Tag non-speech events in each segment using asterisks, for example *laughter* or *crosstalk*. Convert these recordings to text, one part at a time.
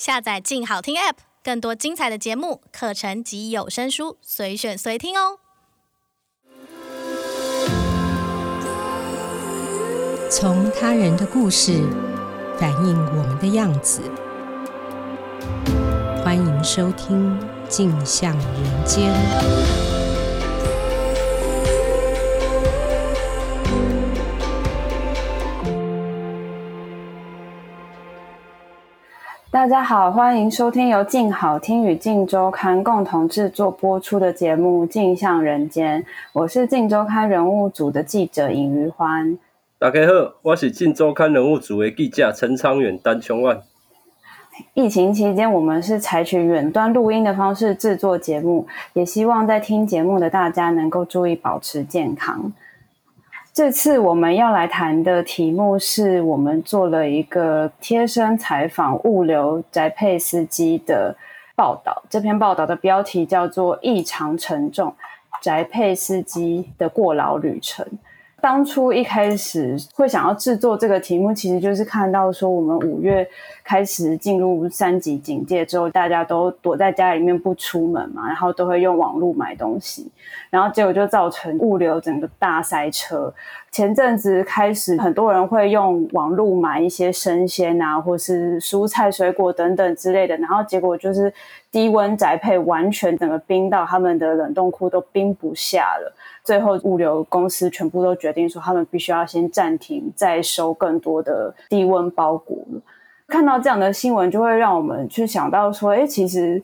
下载“静好听 ”App，更多精彩的节目、课程及有声书，随选随听哦。从他人的故事反映我们的样子，欢迎收听《镜像人间》。大家好，欢迎收听由静好听与静周刊共同制作播出的节目《镜像人间》，我是静周刊人物组的记者尹余欢。大家好，我是静周刊人物组的记者陈昌远、单琼万。疫情期间，我们是采取远端录音的方式制作节目，也希望在听节目的大家能够注意保持健康。这次我们要来谈的题目是我们做了一个贴身采访物流宅配司机的报道。这篇报道的标题叫做《异常沉重：宅配司机的过劳旅程》。当初一开始会想要制作这个题目，其实就是看到说我们五月开始进入三级警戒之后，大家都躲在家里面不出门嘛，然后都会用网络买东西，然后结果就造成物流整个大塞车。前阵子开始，很多人会用网络买一些生鲜啊，或是蔬菜、水果等等之类的，然后结果就是低温宅配，完全整个冰到他们的冷冻库都冰不下了。最后，物流公司全部都决定说，他们必须要先暂停再收更多的低温包裹。看到这样的新闻，就会让我们去想到说，哎，其实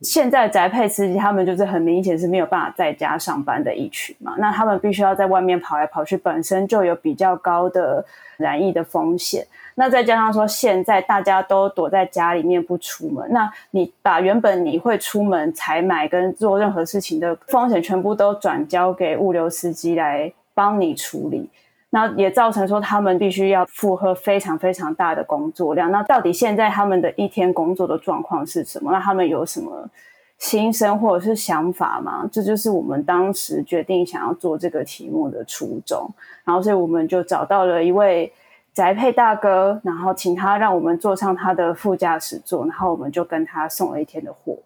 现在宅配司机他们就是很明显是没有办法在家上班的一群嘛，那他们必须要在外面跑来跑去，本身就有比较高的染疫的风险。那再加上说，现在大家都躲在家里面不出门，那你把原本你会出门采买跟做任何事情的风险全部都转交给物流司机来帮你处理，那也造成说他们必须要负荷非常非常大的工作量。那到底现在他们的一天工作的状况是什么？那他们有什么心声或者是想法吗？这就是我们当时决定想要做这个题目的初衷。然后，所以我们就找到了一位。宅配大哥，然后请他让我们坐上他的副驾驶座，然后我们就跟他送了一天的货。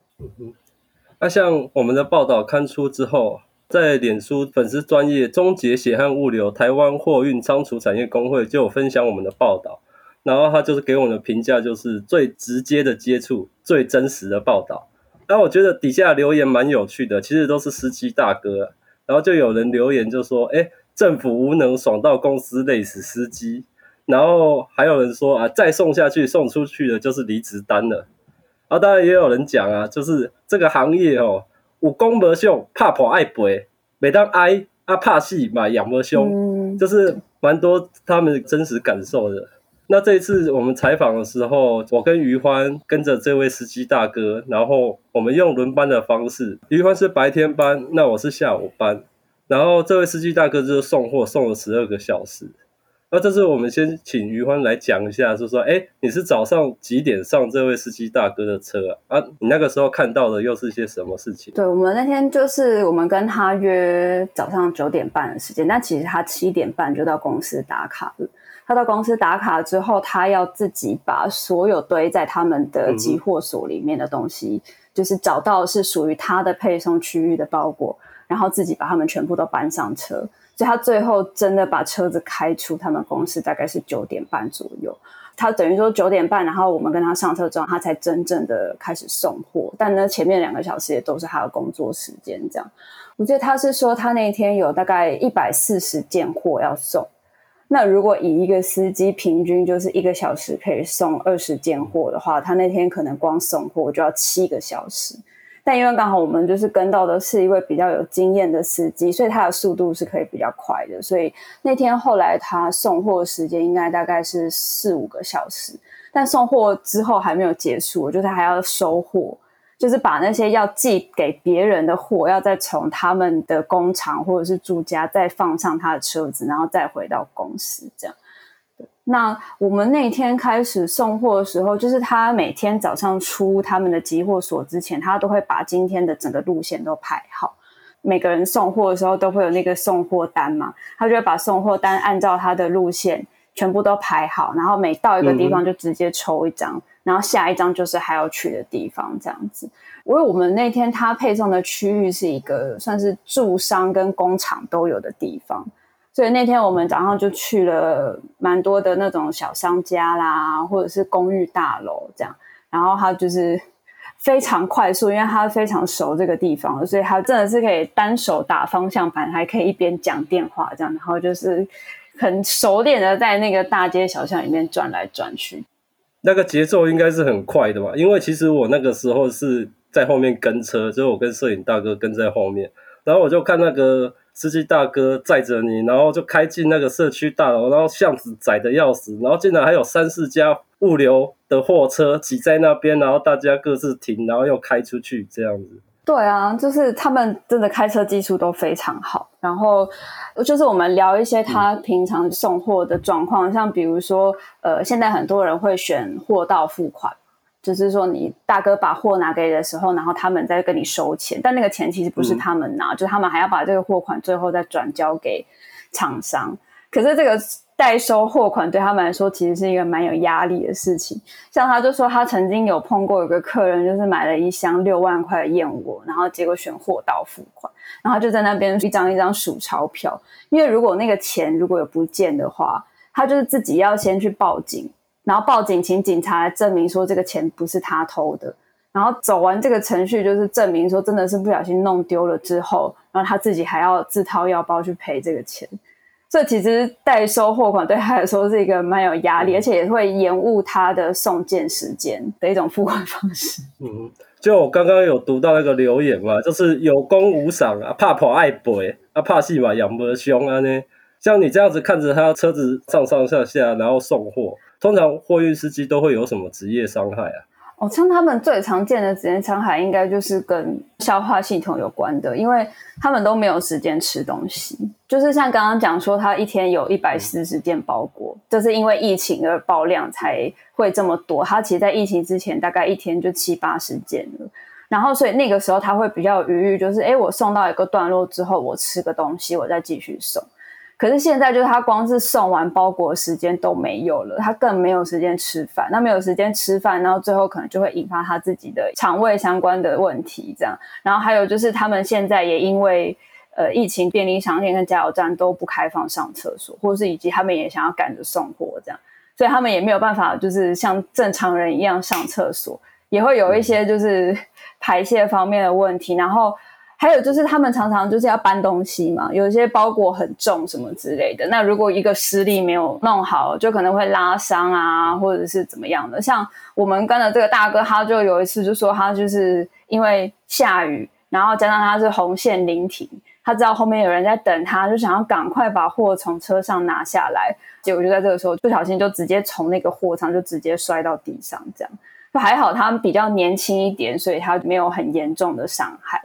那像我们的报道刊出之后，在脸书粉丝专业终结血汗物流台湾货运仓储产业工会就有分享我们的报道，然后他就是给我们的评价就是最直接的接触，最真实的报道。那我觉得底下留言蛮有趣的，其实都是司机大哥，然后就有人留言就说：“哎，政府无能，爽到公司累死司机。”然后还有人说啊，再送下去，送出去的就是离职单了。然后当然也有人讲啊，就是这个行业哦，有公无相，怕婆爱赔，每当挨啊怕死嘛，养不凶，就是蛮多他们真实感受的。那这一次我们采访的时候，我跟于欢跟着这位司机大哥，然后我们用轮班的方式，于欢是白天班，那我是下午班，然后这位司机大哥就是送货送了十二个小时。那这次我们先请余欢来讲一下，就是说，哎，你是早上几点上这位司机大哥的车啊？啊，你那个时候看到的又是些什么事情？对，我们那天就是我们跟他约早上九点半的时间，但其实他七点半就到公司打卡了。他到公司打卡之后，他要自己把所有堆在他们的集货所里面的东西，嗯、就是找到是属于他的配送区域的包裹，然后自己把他们全部都搬上车。所以他最后真的把车子开出他们公司，大概是九点半左右。他等于说九点半，然后我们跟他上车之后，他才真正的开始送货。但呢，前面两个小时也都是他的工作时间。这样，我记得他是说他那天有大概一百四十件货要送。那如果以一个司机平均就是一个小时可以送二十件货的话，他那天可能光送货就要七个小时。但因为刚好我们就是跟到的是一位比较有经验的司机，所以他的速度是可以比较快的。所以那天后来他送货的时间应该大概是四五个小时。但送货之后还没有结束，就是他还要收货，就是把那些要寄给别人的货，要再从他们的工厂或者是住家再放上他的车子，然后再回到公司这样。那我们那天开始送货的时候，就是他每天早上出他们的集货所之前，他都会把今天的整个路线都排好。每个人送货的时候都会有那个送货单嘛，他就会把送货单按照他的路线全部都排好，然后每到一个地方就直接抽一张，然后下一张就是还要去的地方，这样子。因为我们那天他配送的区域是一个算是住商跟工厂都有的地方，所以那天我们早上就去了蛮多的那种小商家啦，或者是公寓大楼这样。然后他就是非常快速，因为他非常熟这个地方，所以他真的是可以单手打方向盘，还可以一边讲电话这样，然后就是很熟练的在那个大街小巷里面转来转去。那个节奏应该是很快的吧？因为其实我那个时候是在后面跟车，就是我跟摄影大哥跟在后面，然后我就看那个司机大哥载着你，然后就开进那个社区大楼，然后巷子窄的要死，然后竟然还有三四家物流的货车挤在那边，然后大家各自停，然后又开出去这样子。对啊，就是他们真的开车技术都非常好。然后就是我们聊一些他平常送货的状况，嗯、像比如说，呃，现在很多人会选货到付款，就是说你大哥把货拿给你的时候，然后他们再跟你收钱，但那个钱其实不是他们拿，嗯、就是他们还要把这个货款最后再转交给厂商。可是这个。代收货款对他们来说其实是一个蛮有压力的事情。像他就说，他曾经有碰过有个客人，就是买了一箱六万块的燕窝，然后结果选货到付款，然后就在那边一张一张数钞票。因为如果那个钱如果有不见的话，他就是自己要先去报警，然后报警请警察来证明说这个钱不是他偷的，然后走完这个程序，就是证明说真的是不小心弄丢了之后，然后他自己还要自掏腰包去赔这个钱。这其实代收货款对他来说是一个蛮有压力，而且也会延误他的送件时间的一种付款方式。*laughs* 嗯，就我刚刚有读到那个留言嘛，就是有功无赏啊，怕跑爱赔啊，怕戏嘛养不凶啊呢。像你这样子看着他车子上上下下，然后送货，通常货运司机都会有什么职业伤害啊？哦像他们最常见的职业伤害，应该就是跟消化系统有关的，因为他们都没有时间吃东西。就是像刚刚讲说，他一天有一百四十件包裹，就是因为疫情而爆量才会这么多。他其实，在疫情之前，大概一天就七八十件了。然后，所以那个时候他会比较有余裕，就是诶，我送到一个段落之后，我吃个东西，我再继续送。可是现在就是他光是送完包裹的时间都没有了，他更没有时间吃饭。那没有时间吃饭，然后最后可能就会引发他自己的肠胃相关的问题。这样，然后还有就是他们现在也因为呃疫情，便利商店跟加油站都不开放上厕所，或是以及他们也想要赶着送货，这样，所以他们也没有办法就是像正常人一样上厕所，也会有一些就是排泄方面的问题，然后。还有就是，他们常常就是要搬东西嘛，有一些包裹很重什么之类的。那如果一个施力没有弄好，就可能会拉伤啊，或者是怎么样的。像我们跟的这个大哥，他就有一次就说，他就是因为下雨，然后加上他是红线临停，他知道后面有人在等他，就想要赶快把货从车上拿下来，结果就在这个时候不小心就直接从那个货舱就直接摔到地上，这样。还好他比较年轻一点，所以他没有很严重的伤害。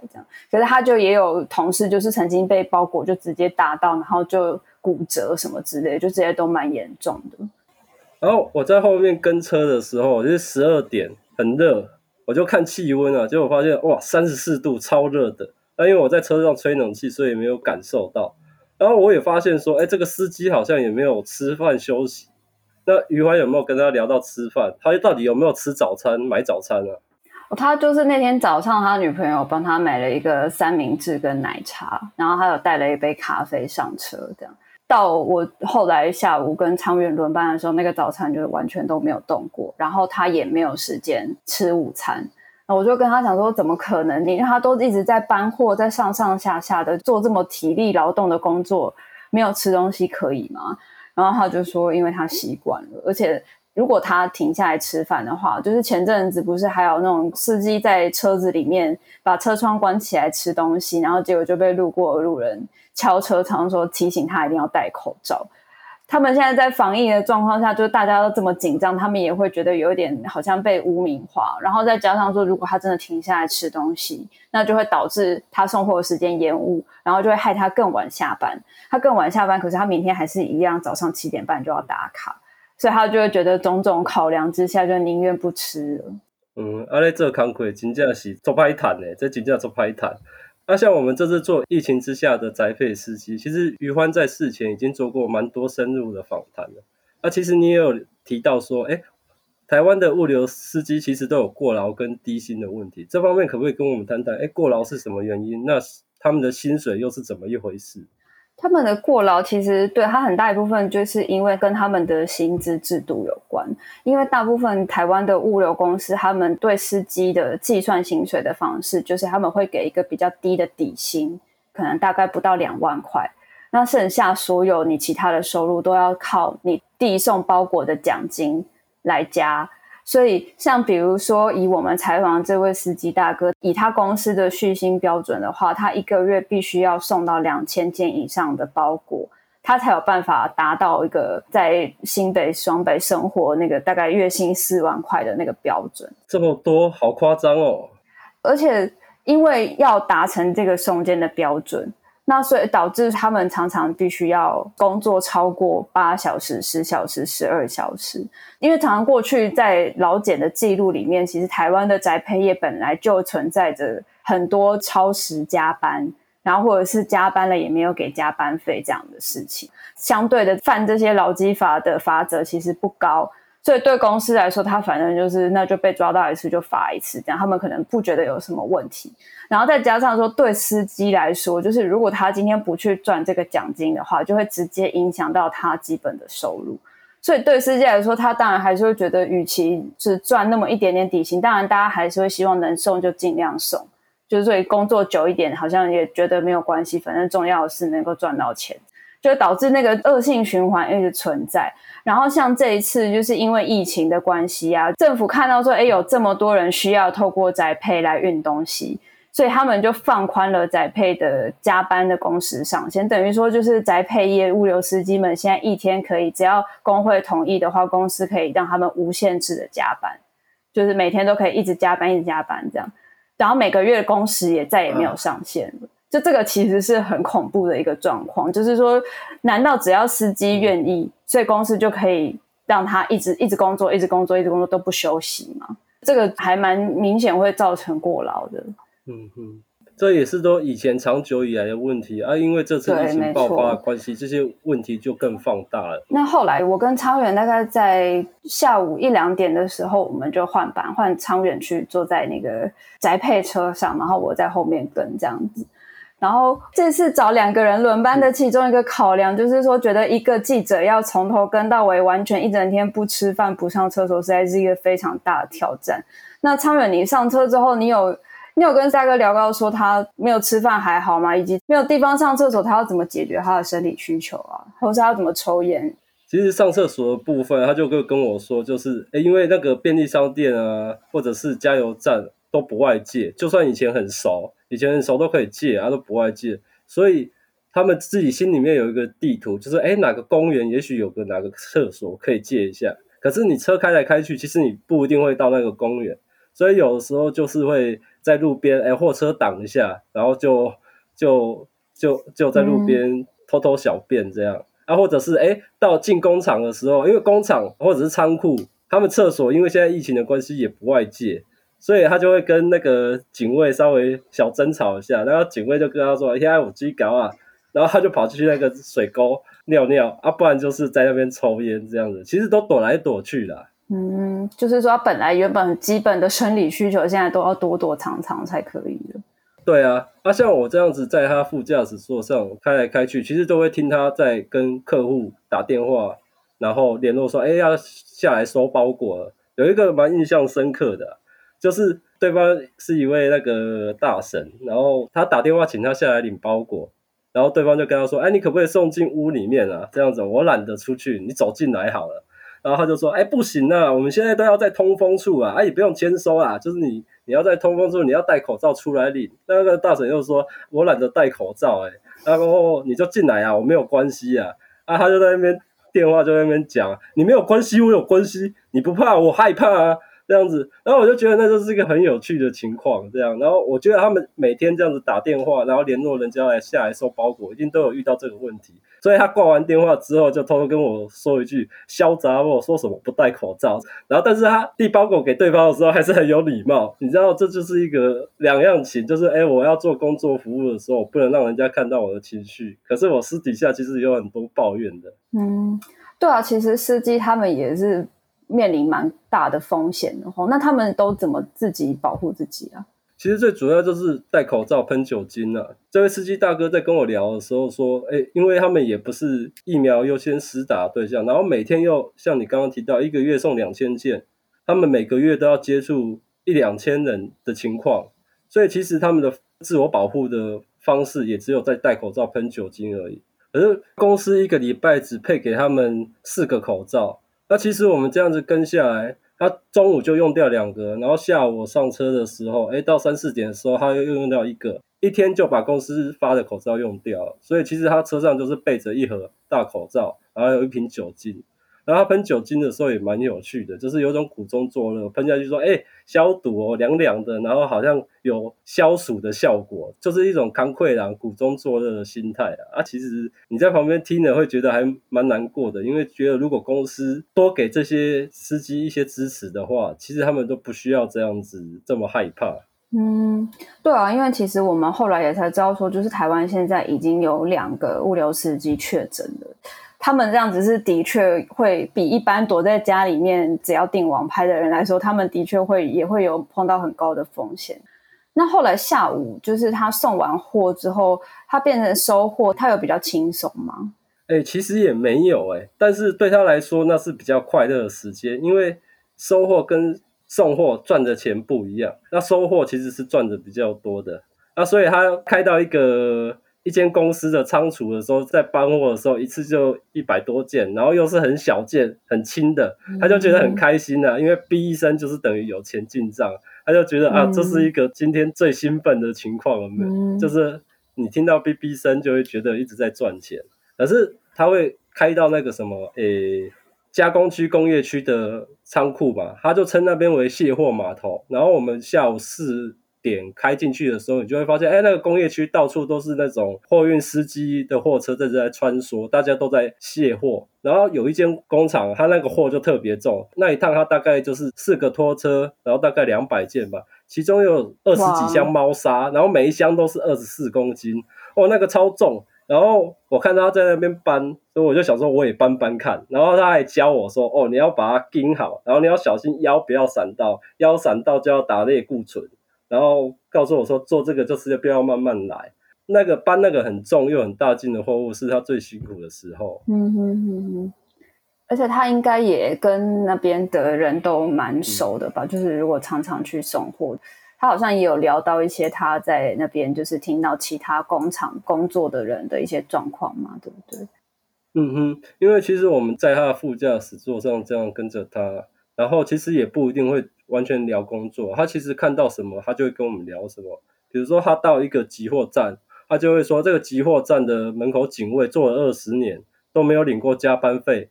可是他就也有同事，就是曾经被包裹就直接打到，然后就骨折什么之类，就这些都蛮严重的。然后我在后面跟车的时候，就是十二点很热，我就看气温啊，结果发现哇，三十四度，超热的。那因为我在车上吹冷气，所以没有感受到。然后我也发现说，哎，这个司机好像也没有吃饭休息。那余欢有没有跟他聊到吃饭？他到底有没有吃早餐、买早餐啊？他就是那天早上，他女朋友帮他买了一个三明治跟奶茶，然后他有带了一杯咖啡上车。这样到我后来下午跟昌远轮班的时候，那个早餐就是完全都没有动过，然后他也没有时间吃午餐。那我就跟他讲说，怎么可能？你让他都一直在搬货，在上上下下的做这么体力劳动的工作，没有吃东西可以吗？然后他就说，因为他习惯了，而且如果他停下来吃饭的话，就是前阵子不是还有那种司机在车子里面把车窗关起来吃东西，然后结果就被路过的路人敲车窗说提醒他一定要戴口罩。他们现在在防疫的状况下，就是大家都这么紧张，他们也会觉得有一点好像被污名化。然后再加上说，如果他真的停下来吃东西，那就会导致他送货的时间延误，然后就会害他更晚下班。他更晚下班，可是他明天还是一样早上七点半就要打卡，所以他就会觉得种种考量之下，就宁愿不吃了。嗯，阿咧这工课真正是做歹谈的，这真正做歹谈。那、像我们这次做疫情之下的宅配司机，其实余欢在事前已经做过蛮多深入的访谈了。那、其实你也有提到说，哎，台湾的物流司机其实都有过劳跟低薪的问题，这方面可不可以跟我们谈谈？哎，过劳是什么原因？那他们的薪水又是怎么一回事？他们的过劳其实对他很大一部分就是因为跟他们的薪资制度有关，因为大部分台湾的物流公司，他们对司机的计算薪水的方式，就是他们会给一个比较低的底薪，可能大概不到两万块。那剩下所有你其他的收入都要靠你递送包裹的奖金来加。所以像比如说以我们采访这位司机大哥，以他公司的续薪标准的话，他一个月必须要送到两千件以上的包裹，他才有办法达到一个在新北、双北生活那个大概月薪四万块的那个标准。这么多，好夸张哦！而且因为要达成这个送件的标准。那所以导致他们常常必须要工作超过八小时、十小时、十二小时，因为常常过去在劳检的记录里面，其实台湾的宅配业本来就存在着很多超时加班，然后或者是加班了也没有给加班费这样的事情。相对的，犯这些劳基法的罚则其实不高。所以对公司来说，他反正就是那就被抓到一次就罚一次，这样他们可能不觉得有什么问题。然后再加上说，对司机来说，就是如果他今天不去赚这个奖金的话，就会直接影响到他基本的收入。所以对司机来说，他当然还是会觉得，与其是赚那么一点点底薪，当然大家还是会希望能送就尽量送。就是所以工作久一点，好像也觉得没有关系，反正重要的是能够赚到钱。就导致那个恶性循环一直存在。然后像这一次，就是因为疫情的关系啊，政府看到说，哎，有这么多人需要透过宅配来运东西，所以他们就放宽了宅配的加班的工时上限。等于说，就是宅配业物流司机们现在一天可以，只要工会同意的话，公司可以让他们无限制的加班，就是每天都可以一直加班，一直加班这样。然后每个月的工时也再也没有上限了。就这个其实是很恐怖的一个状况，就是说，难道只要司机愿意，所以公司就可以让他一直一直工作，一直工作，一直工作都不休息吗？这个还蛮明显会造成过劳的。嗯哼，这也是都以前长久以来的问题啊，因为这次疫情爆发的关系，这些问题就更放大了。那后来我跟昌远大概在下午一两点的时候，我们就换班，换昌远去坐在那个宅配车上，然后我在后面跟这样子。然后这次找两个人轮班的其中一个考量，就是说觉得一个记者要从头跟到尾，完全一整天不吃饭不上厕所，实在是一个非常大的挑战。那昌远，你上车之后，你有你有跟大哥聊到说他没有吃饭还好吗？以及没有地方上厕所，他要怎么解决他的生理需求啊？或是他要怎么抽烟？其实上厕所的部分，他就跟跟我说，就是诶因为那个便利商店啊，或者是加油站都不外借，就算以前很熟。以前很熟都可以借，他都不外借，所以他们自己心里面有一个地图，就是诶哪个公园也许有个哪个厕所可以借一下。可是你车开来开去，其实你不一定会到那个公园，所以有的时候就是会在路边，诶货车挡一下，然后就就就就在路边偷偷小便这样。啊，或者是诶到进工厂的时候，因为工厂或者是仓库，他们厕所因为现在疫情的关系也不外借。所以他就会跟那个警卫稍微小争吵一下，然后警卫就跟他说：“现在有鸡搞啊！”然后他就跑去那个水沟尿尿啊，不然就是在那边抽烟这样子。其实都躲来躲去的。嗯，就是说他本来原本基本的生理需求，现在都要躲躲藏藏才可以的。对啊，啊，像我这样子在他副驾驶座上开来开去，其实都会听他在跟客户打电话，然后联络说：“哎，要下来收包裹了。”有一个蛮印象深刻的。就是对方是一位那个大神，然后他打电话请他下来领包裹，然后对方就跟他说：“哎，你可不可以送进屋里面啊？这样子我懒得出去，你走进来好了。”然后他就说：“哎，不行啊，我们现在都要在通风处啊，哎，也不用签收啊，就是你你要在通风处，你要戴口罩出来领。”那个大神又说：“我懒得戴口罩，哎，然后你就进来啊，我没有关系啊。”啊，他就在那边电话就在那边讲：“你没有关系，我有关系，你不怕，我害怕啊。”这样子，然后我就觉得那就是一个很有趣的情况，这样，然后我觉得他们每天这样子打电话，然后联络人家来下来收包裹，一定都有遇到这个问题，所以他挂完电话之后，就偷偷跟我说一句“嚣杂”，我说什么不戴口罩，然后但是他递包裹给对方的时候还是很有礼貌，你知道这就是一个两样情，就是哎，我要做工作服务的时候，不能让人家看到我的情绪，可是我私底下其实有很多抱怨的。嗯，对啊，其实司机他们也是。面临蛮大的风险的。那他们都怎么自己保护自己啊？其实最主要就是戴口罩、喷酒精啊。这位司机大哥在跟我聊的时候说：“哎，因为他们也不是疫苗优先施打对象，然后每天又像你刚刚提到，一个月送两千件，他们每个月都要接触一两千人的情况，所以其实他们的自我保护的方式也只有在戴口罩、喷酒精而已。可是公司一个礼拜只配给他们四个口罩，那其实我们这样子跟下来。”他中午就用掉两个，然后下午我上车的时候，哎，到三四点的时候，他又用掉一个，一天就把公司发的口罩用掉了。所以其实他车上就是备着一盒大口罩，然后有一瓶酒精。然后喷酒精的时候也蛮有趣的，就是有种苦中作乐，喷下去说：“哎，消毒哦，凉凉的。”然后好像有消暑的效果，就是一种慷慨然苦中作乐的心态啊。啊，其实你在旁边听了会觉得还蛮难过的，因为觉得如果公司多给这些司机一些支持的话，其实他们都不需要这样子这么害怕。嗯，对啊，因为其实我们后来也才知道说，就是台湾现在已经有两个物流司机确诊了。他们这样子是的确会比一般躲在家里面只要订网拍的人来说，他们的确会也会有碰到很高的风险。那后来下午就是他送完货之后，他变成收货，他有比较轻松吗？哎、其实也没有哎、但是对他来说那是比较快乐的时间，因为收货跟送货赚的钱不一样。那收货其实是赚的比较多的，那所以他开到一个。一间公司的仓储的时候，在搬货的时候，一次就一百多件，然后又是很小件、很轻的，他就觉得很开心啊，因为哔一声就是等于有钱进账，他就觉得啊，这是一个今天最兴奋的情况了没有？就是你听到哔哔声，就会觉得一直在赚钱。可是他会开到那个什么，诶，加工区、工业区的仓库嘛，他就称那边为卸货码头。然后我们下午四点开进去的时候，你就会发现，哎，那个工业区到处都是那种货运司机的货车在这在穿梭，大家都在卸货。然后有一间工厂，它那个货就特别重，那一趟它大概就是四个拖车，然后大概两百件吧，其中有二十几箱猫砂，然后每一箱都是二十四公斤，哦，那个超重。然后我看他在那边搬，所以我就想说我也搬搬看。然后他还教我说，哦，你要把它钉好，然后你要小心腰不要闪到，腰闪到就要打类固醇。然后告诉我说，做这个就是不要慢慢来。那个搬那个很重又很大件的货物是他最辛苦的时候。嗯哼哼哼。而且他应该也跟那边的人都蛮熟的吧？嗯、就是如果常常去送货，他好像也有聊到一些他在那边就是听到其他工厂工作的人的一些状况嘛，对不对？嗯哼，因为其实我们在他的副驾驶座上这样跟着他，然后其实也不一定会。完全聊工作，他其实看到什么，他就会跟我们聊什么。比如说，他到一个集货站，他就会说，这个集货站的门口警卫做了二十年都没有领过加班费，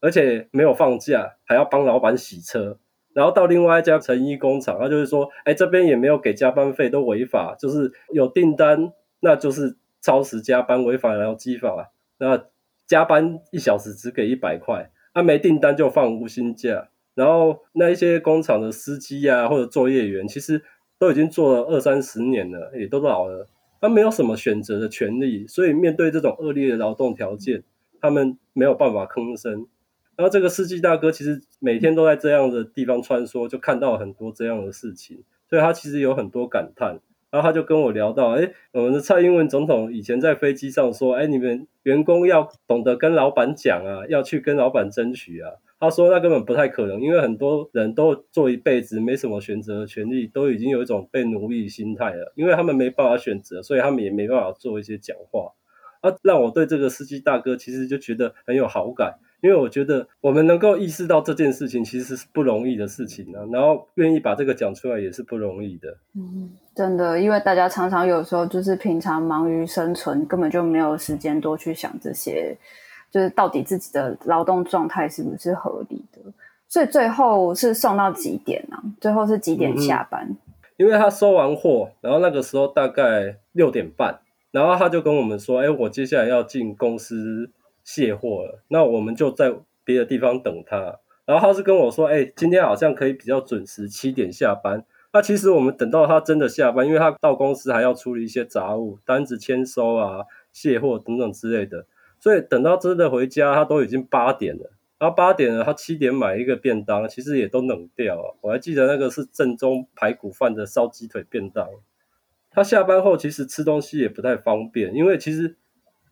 而且没有放假，还要帮老板洗车。然后到另外一家成衣工厂，他就会说，哎，这边也没有给加班费，都违法，就是有订单那就是超时加班，违反劳基法，那加班一小时只给一百块，他没订单就放无薪假。然后那一些工厂的司机啊，或者作业员，其实都已经做了二三十年了，也都老了，他没有什么选择的权利，所以面对这种恶劣的劳动条件，他们没有办法吭声。然后这个司机大哥其实每天都在这样的地方穿梭，就看到很多这样的事情，所以他其实有很多感叹。然后他就跟我聊到，哎，我们的蔡英文总统以前在飞机上说，哎，你们员工要懂得跟老板讲啊，要去跟老板争取啊。他说那根本不太可能，因为很多人都做一辈子没什么选择的权利，都已经有一种被奴役心态了，因为他们没办法选择，所以他们也没办法做一些讲话。啊，让我对这个司机大哥其实就觉得很有好感，因为我觉得我们能够意识到这件事情其实是不容易的事情啊，然后愿意把这个讲出来也是不容易的。嗯，真的，因为大家常常有时候就是平常忙于生存，根本就没有时间多去想这些。就是到底自己的劳动状态是不是合理的？所以最后是送到几点呢？最后是几点下班？嗯，因为他收完货，然后那个时候大概六点半，然后他就跟我们说：“哎，我接下来要进公司卸货了，那我们就在别的地方等他。”然后他是跟我说：“哎，今天好像可以比较准时，七点下班。”那其实我们等到他真的下班，因为他到公司还要处理一些杂物、单子签收啊、卸货等等之类的。所以等到真的回家，他都已经八点了。然后八点了，他七点买一个便当，其实也都冷掉了。我还记得那个是正宗排骨饭的烧鸡腿便当。他下班后其实吃东西也不太方便，因为其实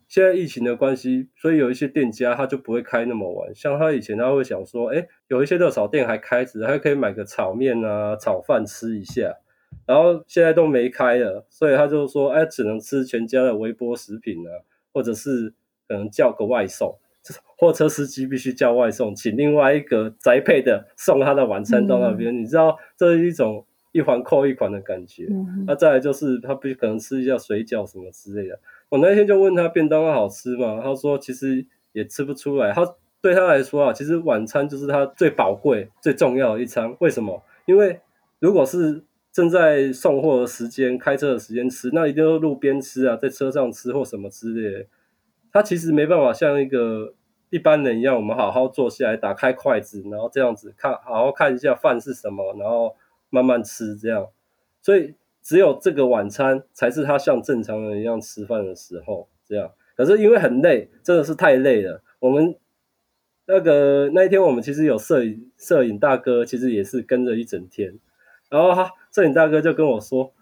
现在疫情的关系，所以有一些店家他就不会开那么晚。像他以前他会想说，哎，有一些热炒店还开着，还可以买个炒面啊、炒饭吃一下。然后现在都没开了，所以他就说，哎，只能吃全家的微波食品啊，或者是可能叫个外送。*laughs* 货车司机必须叫外送，请另外一个宅配的送他的晚餐到那边。嗯、你知道这是一种一环扣一环的感觉。那、嗯啊、再来就是他必须可能吃一下水饺什么之类的。我那天就问他便当好吃吗？他说其实也吃不出来。他对他来说啊，其实晚餐就是他最宝贵、最重要的一餐。为什么？因为如果是正在送货的时间、开车的时间吃，那一定要路边吃啊，在车上吃或什么之类的。他其实没办法像一个。一般人一样，我们好好坐下来，打开筷子，然后这样子看，好好看一下饭是什么，然后慢慢吃这样。所以只有这个晚餐才是他像正常人一样吃饭的时候这样。可是因为很累，真的是太累了。我们那个那一天，我们其实有摄影摄影大哥，其实也是跟着一整天。然后他摄影大哥就跟我说，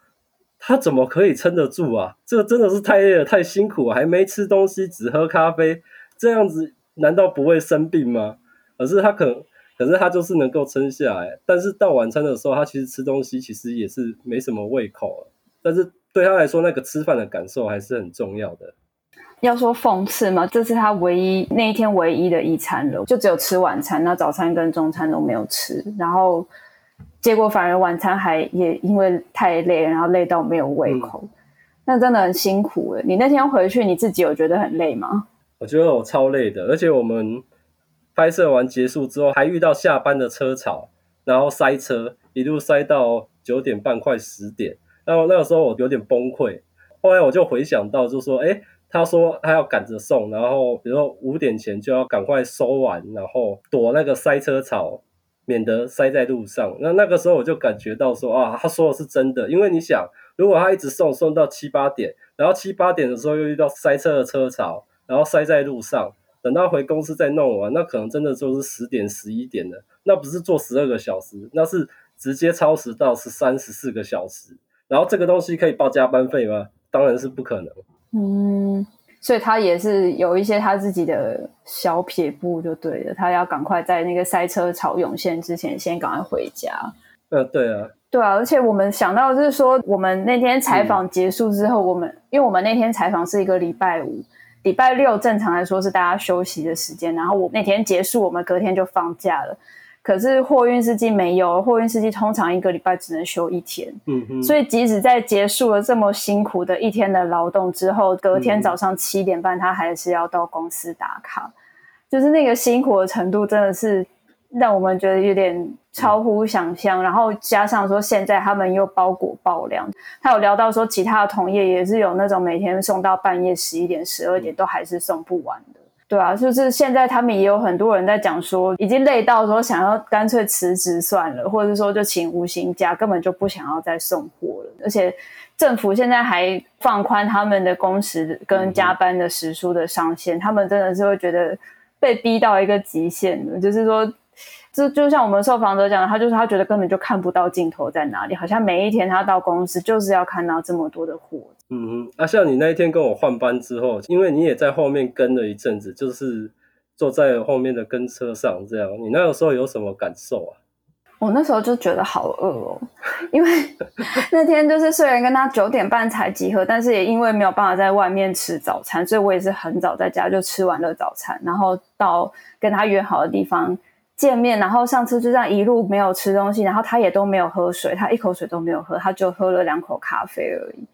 他怎么可以撑得住啊？这个真的是太累了，太辛苦，还没吃东西，只喝咖啡，这样子。难道不会生病吗？可是他可能，可是他就是能够撑下来。但是到晚餐的时候，他其实吃东西其实也是没什么胃口了。但是对他来说，那个吃饭的感受还是很重要的。要说讽刺吗？这是他唯一那一天唯一的一餐了，就只有吃晚餐，那早餐跟中餐都没有吃。然后结果反而晚餐还也因为太累，然后累到没有胃口。嗯、那真的很辛苦了。你那天回去，你自己有觉得很累吗？我觉得我超累的，而且我们拍摄完结束之后，还遇到下班的车潮，然后塞车，一路塞到九点半快十点。然后那个时候我有点崩溃。后来我就回想到，就说，哎，他说他要赶着送，然后比如说五点前就要赶快收完，然后躲那个塞车潮，免得塞在路上。那那个时候我就感觉到说，啊，他说的是真的，因为你想，如果他一直送送到七八点，然后七八点的时候又遇到塞车的车潮。然后塞在路上，等到回公司再弄完，那可能真的就是十点十一点了。那不是做十二个小时，那是直接超时到十三十四个小时。然后这个东西可以报加班费吗？当然是不可能。嗯，所以他也是有一些他自己的小撇步就对了，他要赶快在那个塞车潮涌现之前，先赶快回家。呃，对啊，对啊，而且我们想到就是说，我们那天采访结束之后，嗯、我们因为我们那天采访是一个礼拜五。礼拜六正常来说是大家休息的时间，然后我那天结束，我们隔天就放假了。可是货运司机没有，货运司机通常一个礼拜只能休一天。嗯哼。所以即使在结束了这么辛苦的一天的劳动之后，隔天早上七点半他还是要到公司打卡，就是那个辛苦的程度真的是。让我们觉得有点超乎想象，然后加上说现在他们又包裹爆量，他有聊到说其他的同业也是有那种每天送到半夜十一点、十二点都还是送不完的，对啊，就是现在他们也有很多人在讲说已经累到说想要干脆辞职算了，或者是说就请无薪假，根本就不想要再送货了，而且政府现在还放宽他们的工时跟加班的时数的上限，他们真的是会觉得被逼到一个极限的，就是说。就就像我们受访者讲的，他就是他觉得根本就看不到尽头在哪里，好像每一天他到公司就是要看到这么多的货。嗯哼，啊，像你那一天跟我换班之后，因为你也在后面跟了一阵子，就是坐在后面的跟车上这样，你那个时候有什么感受啊？我那时候就觉得好饿哦，因为 *laughs* 那天就是虽然跟他九点半才集合，但是也因为没有办法在外面吃早餐，所以我也是很早在家就吃完了早餐，然后到跟他约好的地方。见面，然后上次就这样一路没有吃东西，然后他也都没有喝水，他一口水都没有喝，他就喝了两口咖啡而已。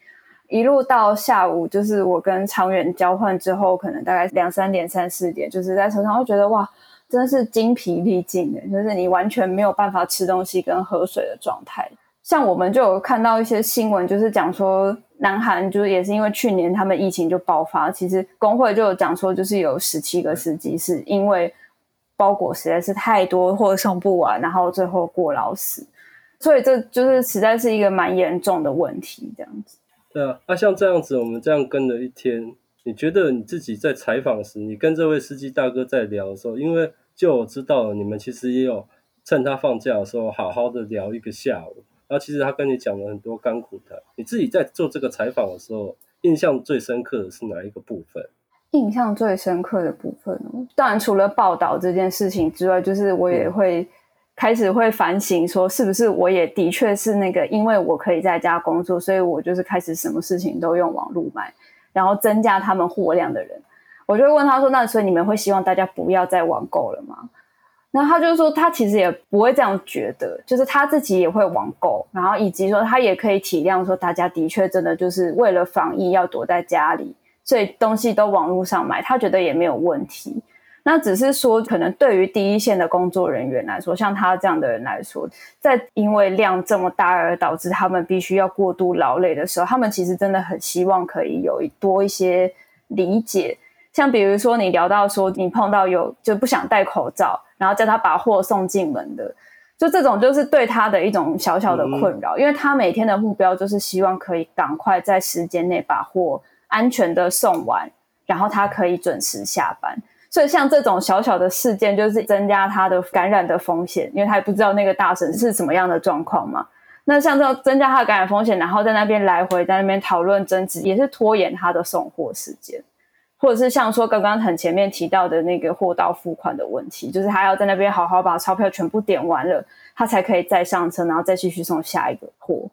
一路到下午，就是我跟昌远交换之后，可能大概两三点、三四点，就是在车上会觉得哇，真的是精疲力尽的，就是你完全没有办法吃东西跟喝水的状态。像我们就有看到一些新闻，就是讲说南韩就是也是因为去年他们疫情就爆发，其实工会就有讲说，就是有十七个司机是因为。包裹实在是太多，或者送不完，然后最后过劳死，所以这就是实在是一个蛮严重的问题。这样子，对啊，那、啊、像这样子，我们这样跟了一天，你觉得你自己在采访时，你跟这位司机大哥在聊的时候，因为就我知道你们其实也有趁他放假的时候好好的聊一个下午。然后其实他跟你讲了很多甘苦谈。你自己在做这个采访的时候，印象最深刻的是哪一个部分？印象最深刻的部分，当然除了报道这件事情之外，就是我也会开始会反省，说是不是我也的确是那个，因为我可以在家工作，所以我就是开始什么事情都用网络买，然后增加他们货量的人。我就会问他说：“那所以你们会希望大家不要再网购了吗？”然后他就说他其实也不会这样觉得，就是他自己也会网购，然后以及说他也可以体谅说大家的确真的就是为了防疫要躲在家里。所以东西都网络上买，他觉得也没有问题。那只是说，可能对于第一线的工作人员来说，像他这样的人来说，在因为量这么大而导致他们必须要过度劳累的时候，他们其实真的很希望可以有多一些理解。像比如说，你聊到说你碰到有就不想戴口罩，然后叫他把货送进门的，就这种就是对他的一种小小的困扰，因为他每天的目标就是希望可以赶快在时间内把货。安全的送完，然后他可以准时下班。所以像这种小小的事件，就是增加他的感染的风险，因为他也不知道那个大婶是什么样的状况嘛。那像这种增加他的感染风险，然后在那边来回在那边讨论争执，也是拖延他的送货时间。或者是像说刚刚很前面提到的那个货到付款的问题，就是他要在那边好好把钞票全部点完了，他才可以再上车，然后再继续送下一个货。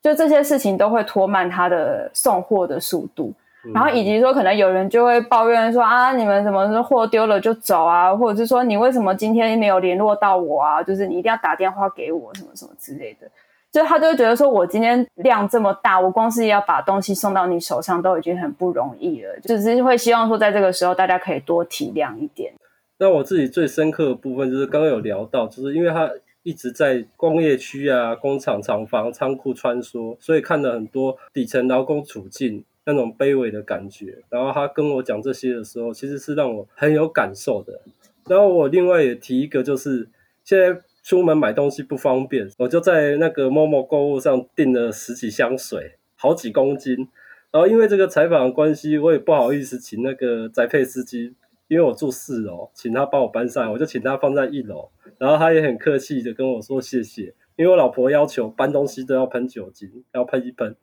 就这些事情都会拖慢他的送货的速度。然后以及说，可能有人就会抱怨说啊，你们什么货丢了就走啊，或者是说你为什么今天没有联络到我啊？就是你一定要打电话给我，什么什么之类的。就他就会觉得说，我今天量这么大，我光是要把东西送到你手上都已经很不容易了，就是会希望说，在这个时候大家可以多体谅一点。那我自己最深刻的部分就是刚刚有聊到，就是因为他一直在工业区啊、工厂、厂房、仓库穿梭，所以看了很多底层劳工处境。那种卑微的感觉，然后他跟我讲这些的时候，其实是让我很有感受的。然后我另外也提一个，就是现在出门买东西不方便，我就在那个 Momo 购物上订了十几箱水，好几公斤。然后因为这个采访的关系，我也不好意思请那个宅配司机，因为我住四楼，请他帮我搬上来，我就请他放在一楼。然后他也很客气的跟我说谢谢，因为我老婆要求搬东西都要喷酒精，要喷一喷。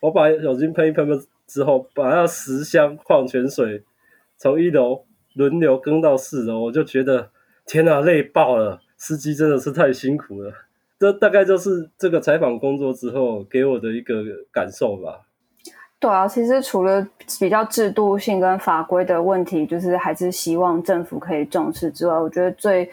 我把酒精喷一喷之后，把那十箱矿泉水从一楼轮流更到四楼，我就觉得天哪，累爆了！司机真的是太辛苦了。这大概就是这个采访工作之后给我的一个感受吧。对啊，其实除了比较制度性跟法规的问题，就是还是希望政府可以重视之外，我觉得最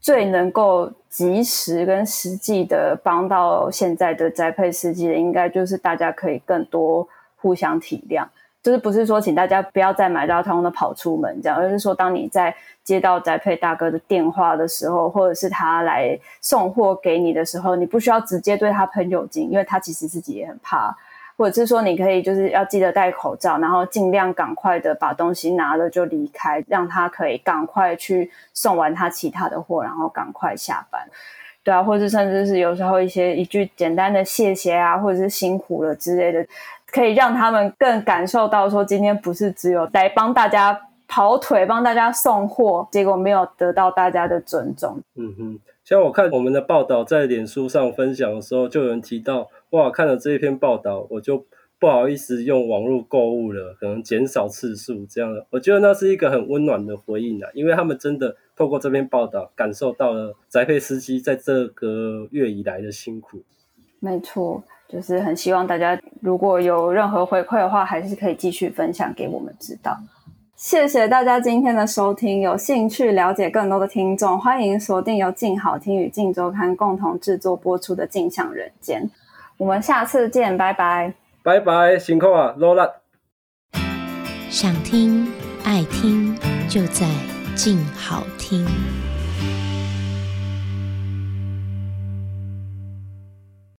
最能够及时跟实际的帮到现在的宅配司机的，应该就是大家可以更多互相体谅。就是不是说请大家不要再买到通的跑出门这样，而是说当你在接到宅配大哥的电话的时候，或者是他来送货给你的时候，你不需要直接对他喷酒精，因为他其实自己也很怕。或者是说，你可以就是要记得戴口罩，然后尽量赶快的把东西拿了就离开，让他可以赶快去送完他其他的货，然后赶快下班。对啊，或者甚至是有时候一些一句简单的谢谢啊，或者是辛苦了之类的，可以让他们更感受到说，今天不是只有来帮大家跑腿、帮大家送货，结果没有得到大家的尊重。嗯哼，像我看我们的报道在脸书上分享的时候，就有人提到。哇，看了这一篇报道，我就不好意思用网络购物了，可能减少次数这样的。我觉得那是一个很温暖的回应啊，因为他们真的透过这篇报道，感受到了宅配司机在这个月以来的辛苦。没错，就是很希望大家如果有任何回馈的话，还是可以继续分享给我们知道。谢谢大家今天的收听，有兴趣了解更多的听众，欢迎锁定由静好听与静周刊共同制作播出的《镜像人间》。我们下次见，拜拜，拜拜，辛苦啊，罗拉。想听爱听，就在静好听。